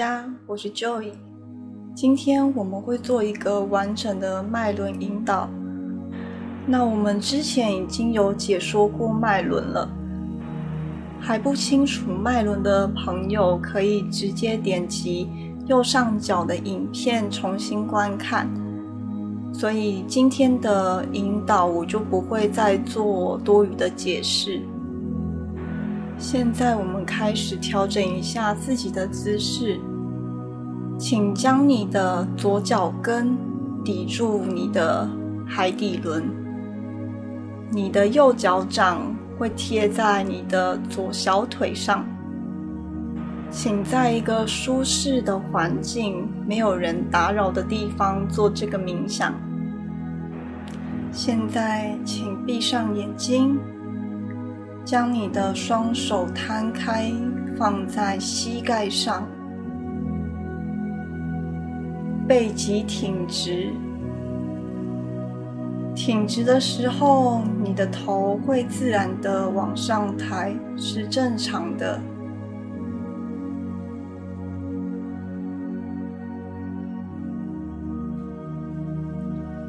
家，我是 Joy。今天我们会做一个完整的脉轮引导。那我们之前已经有解说过脉轮了，还不清楚脉轮的朋友可以直接点击右上角的影片重新观看。所以今天的引导我就不会再做多余的解释。现在我们开始调整一下自己的姿势，请将你的左脚跟抵住你的海底轮，你的右脚掌会贴在你的左小腿上。请在一个舒适的环境、没有人打扰的地方做这个冥想。现在，请闭上眼睛。将你的双手摊开，放在膝盖上，背脊挺直。挺直的时候，你的头会自然的往上抬，是正常的。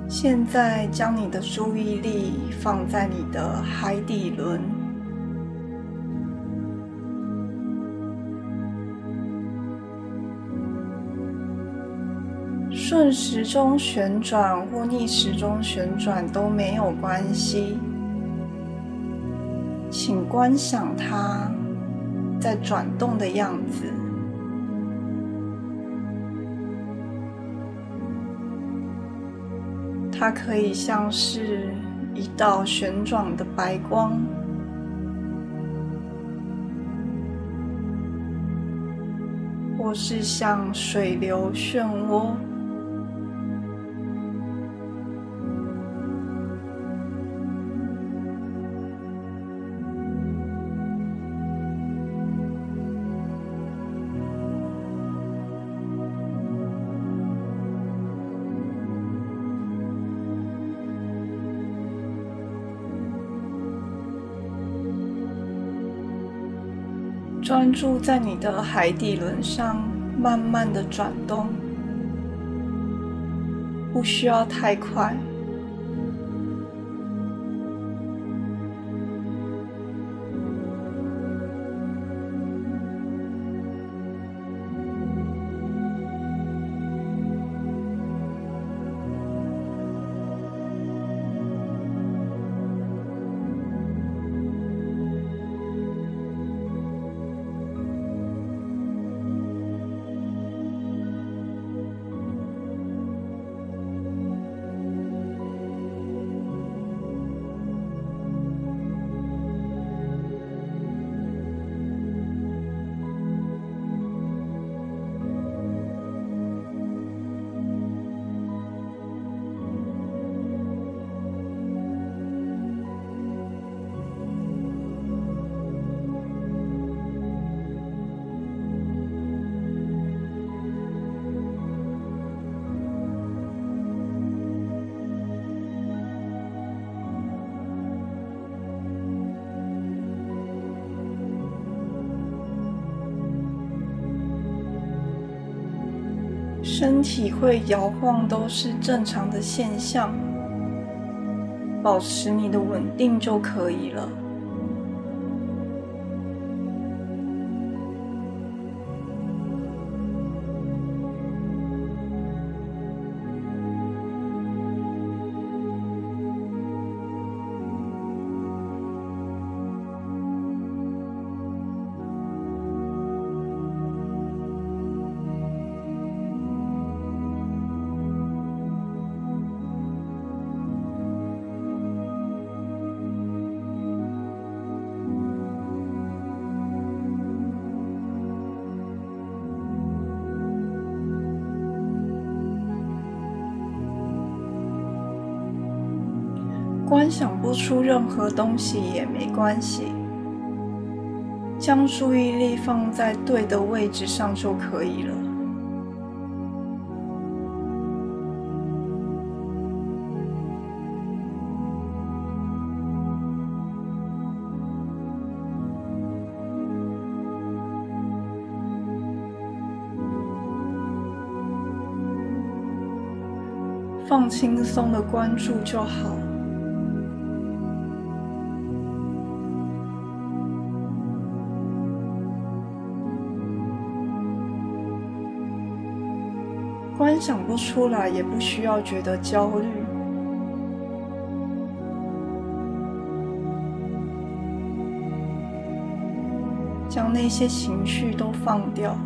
现在，将你的注意力放在你的海底轮。顺时钟旋转或逆时钟旋转都没有关系，请观想它在转动的样子。它可以像是一道旋转的白光，或是像水流漩涡。住在你的海底轮上，慢慢的转动，不需要太快。身体会摇晃都是正常的现象，保持你的稳定就可以了。分享不出任何东西也没关系将注意力放在对的位置上就可以了放轻松的关注就好想不出来，也不需要觉得焦虑。将那些情绪都放掉。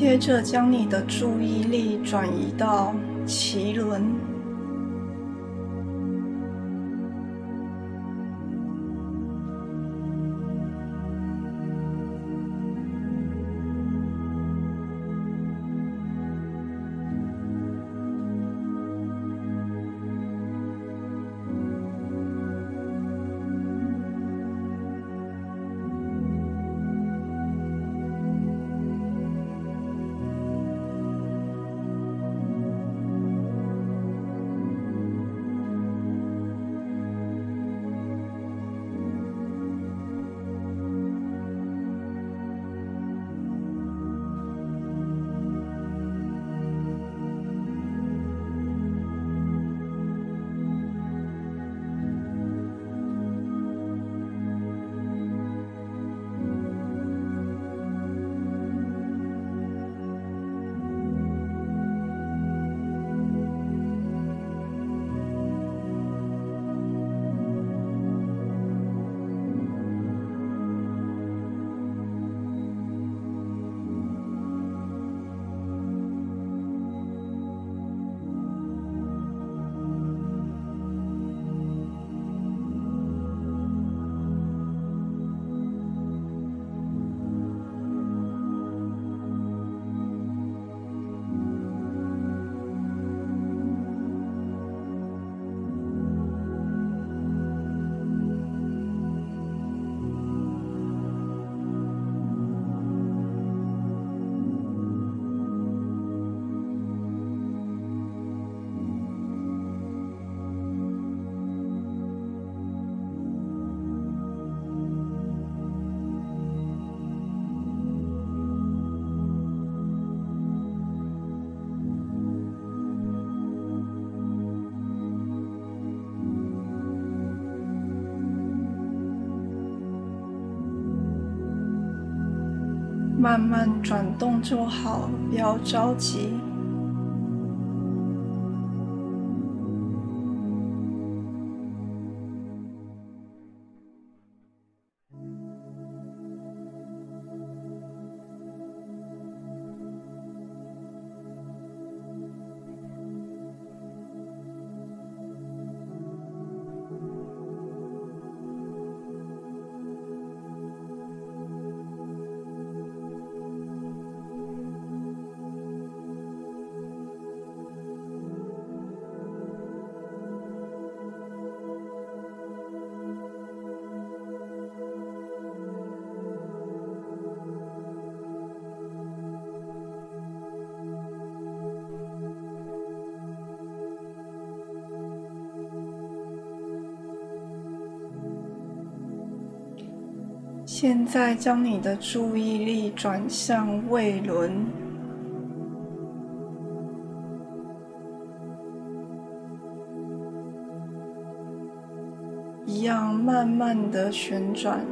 接着，将你的注意力转移到脐轮。慢慢转动就好，不要着急。现在将你的注意力转向胃轮，一样慢慢的旋转。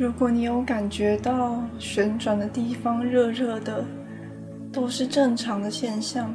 如果你有感觉到旋转的地方热热的，都是正常的现象。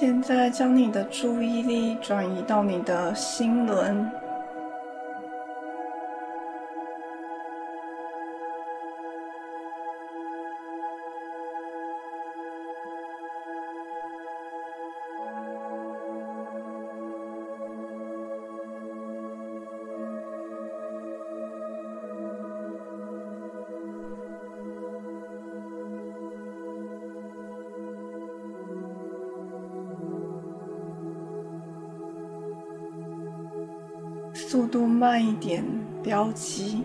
现在将你的注意力转移到你的心轮。慢一点，不要急。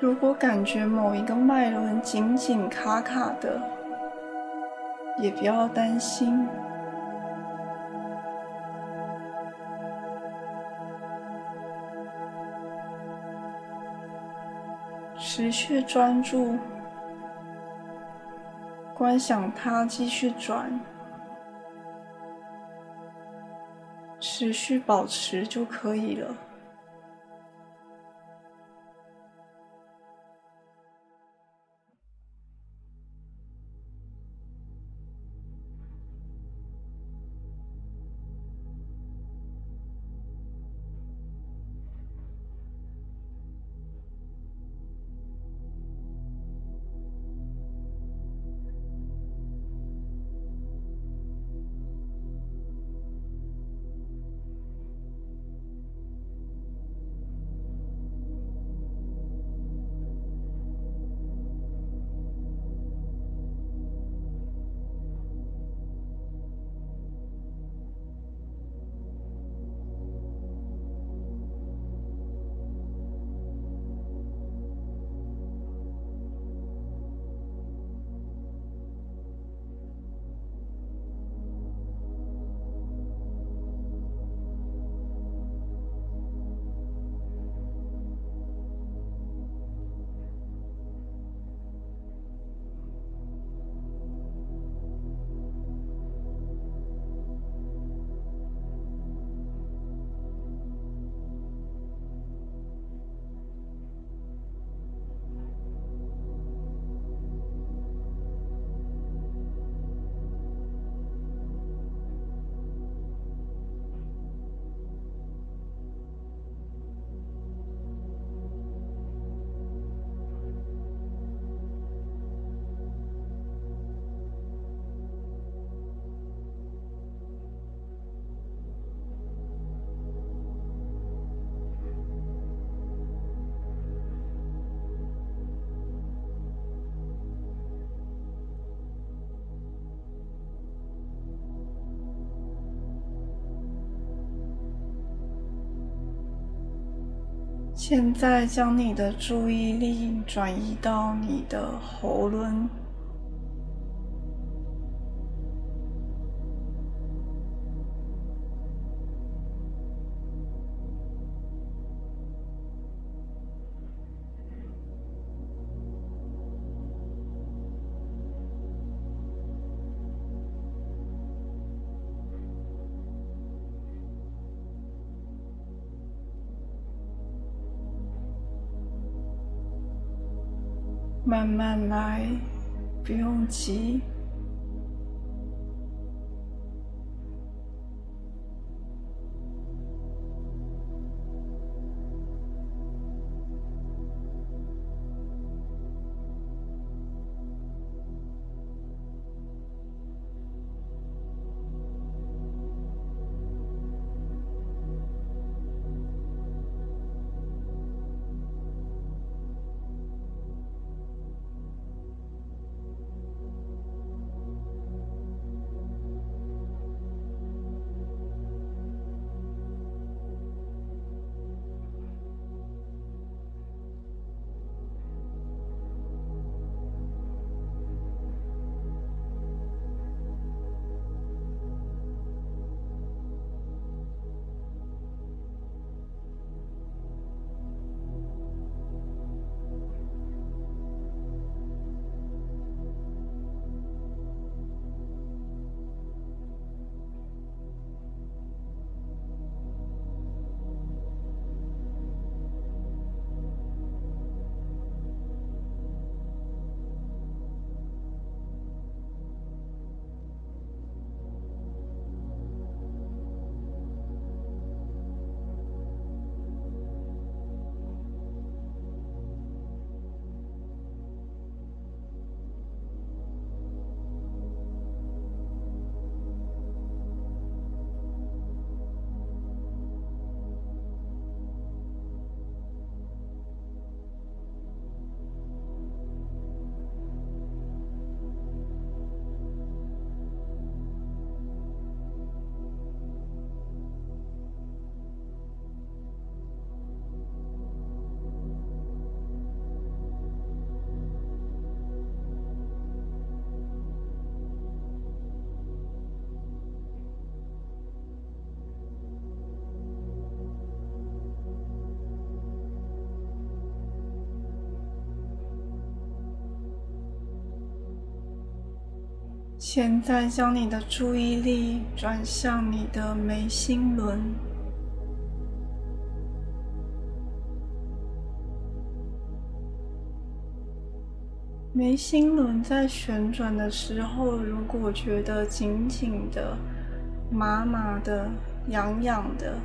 如果感觉某一个脉轮紧紧卡卡的，也不要担心，持续专注，观想它继续转，持续保持就可以了。现在将你的注意力转移到你的喉咙。慢慢来，不用急。现在将你的注意力转向你的眉心轮。眉心轮在旋转的时候，如果觉得紧紧的、麻麻的、痒痒的，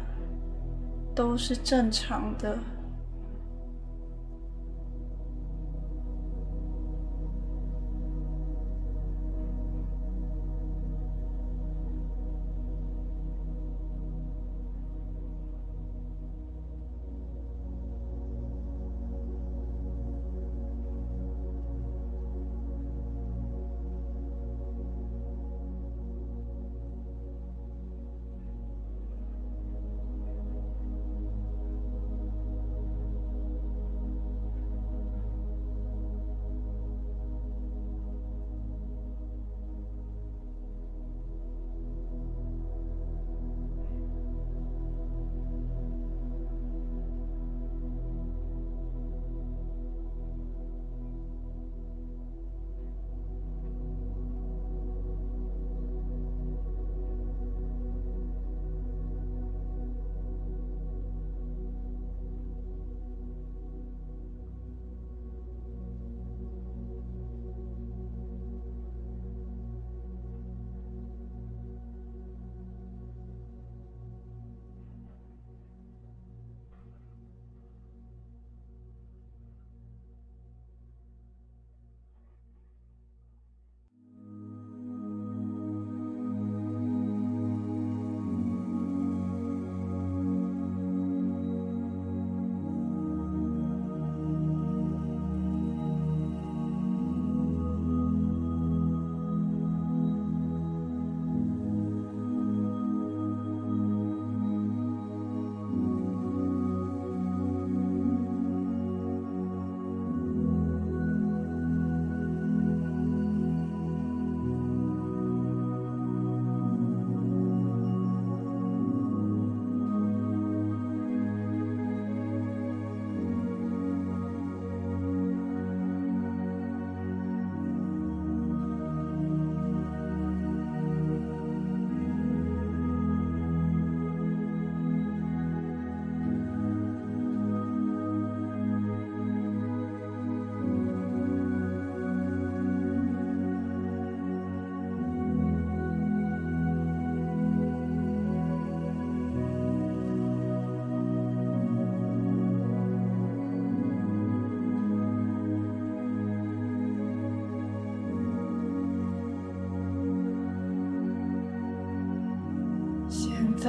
都是正常的。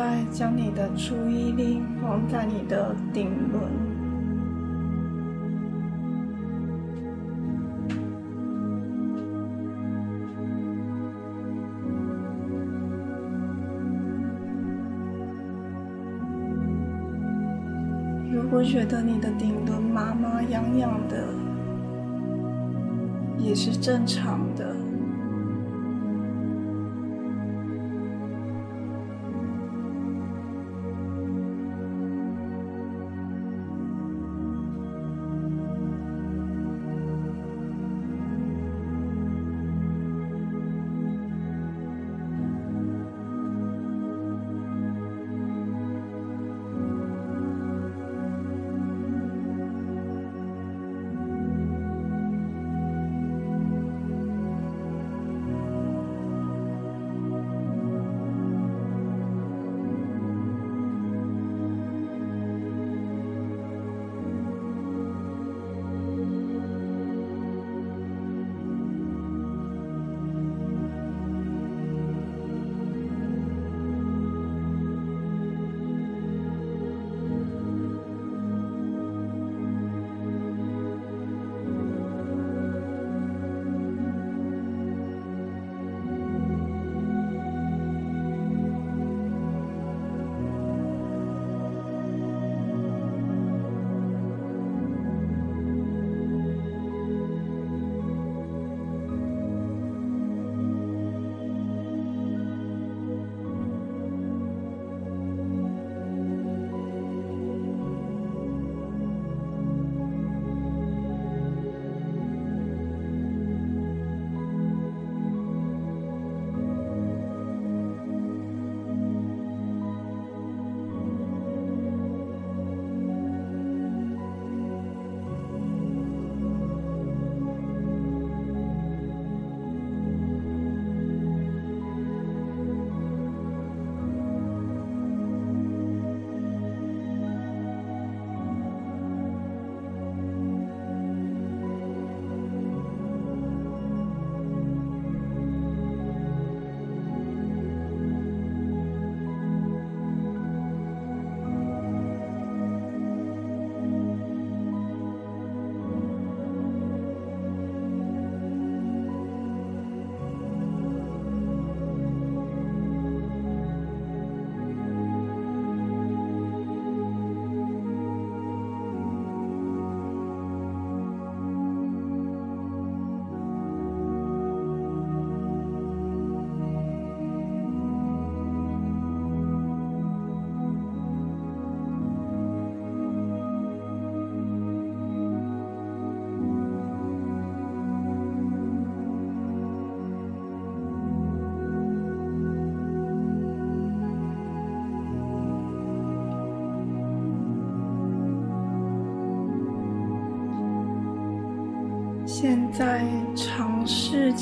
在将你的注意力放在你的顶轮。如果觉得你的顶轮麻麻痒痒的，也是正常的。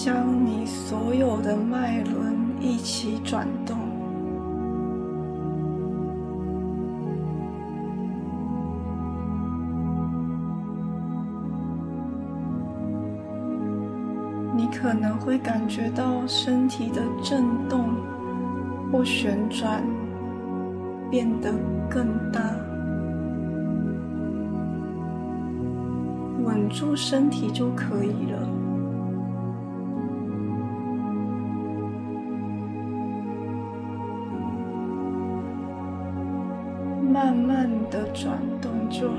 将你所有的脉轮一起转动。你可能会感觉到身体的震动或旋转变得更大。稳住身体就可以了。慢慢的转动就好，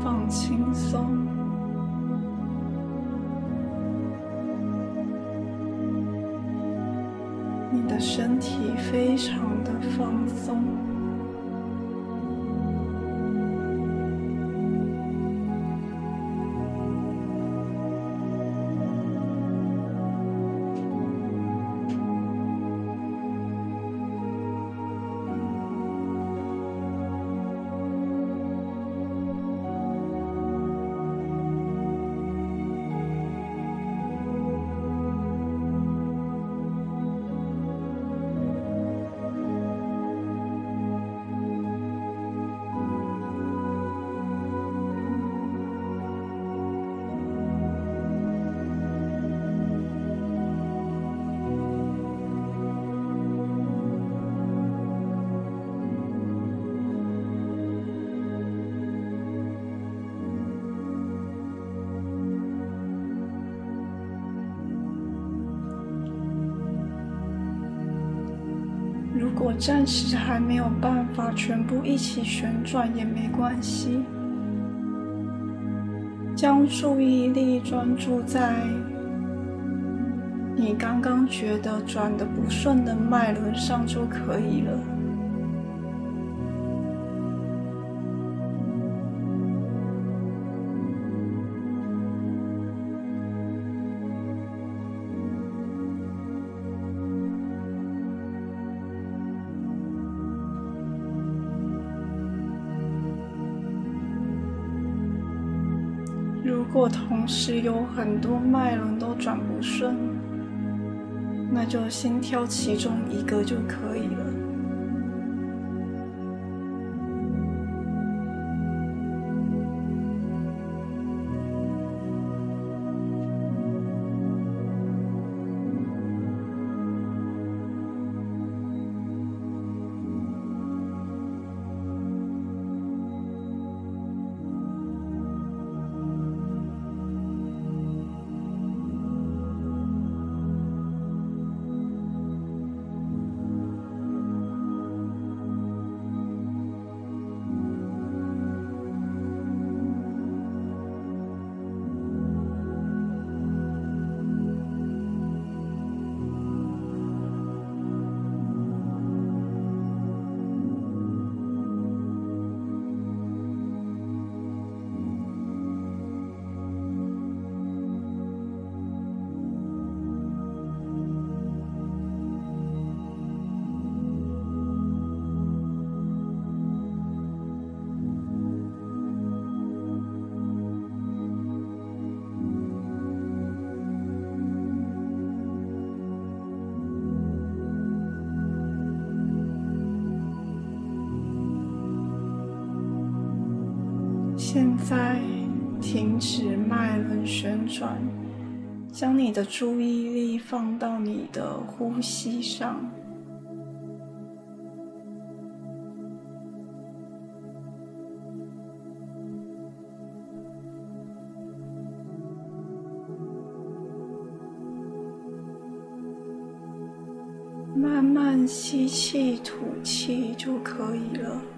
放轻松，你的身体非常的放松。如果暂时还没有办法全部一起旋转也没关系，将注意力专注在你刚刚觉得转的不顺的脉轮上就可以了。我同时有很多脉轮都转不顺，那就先挑其中一个就可以了。停止脉轮旋转，将你的注意力放到你的呼吸上，慢慢吸气、吐气就可以了。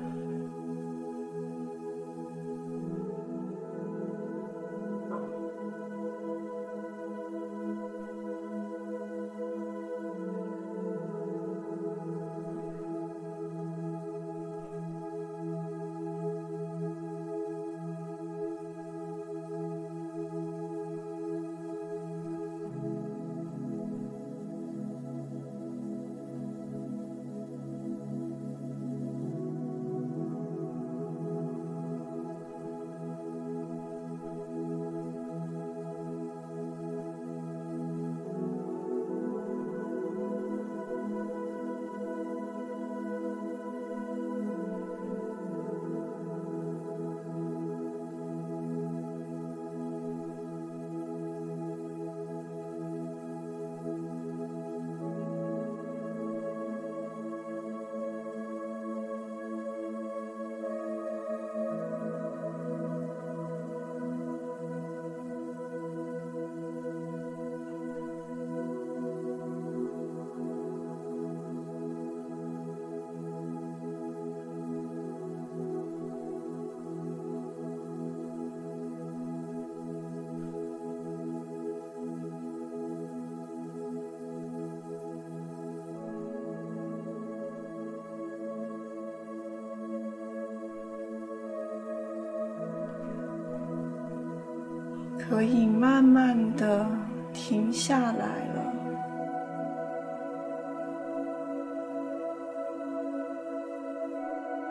可以慢慢的停下来了，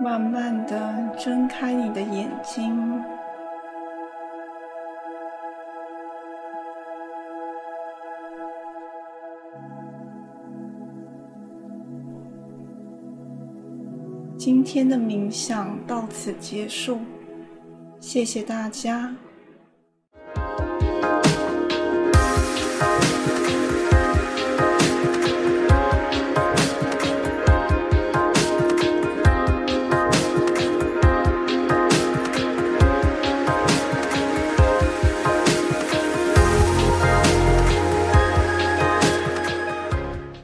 慢慢的睁开你的眼睛。今天的冥想到此结束，谢谢大家。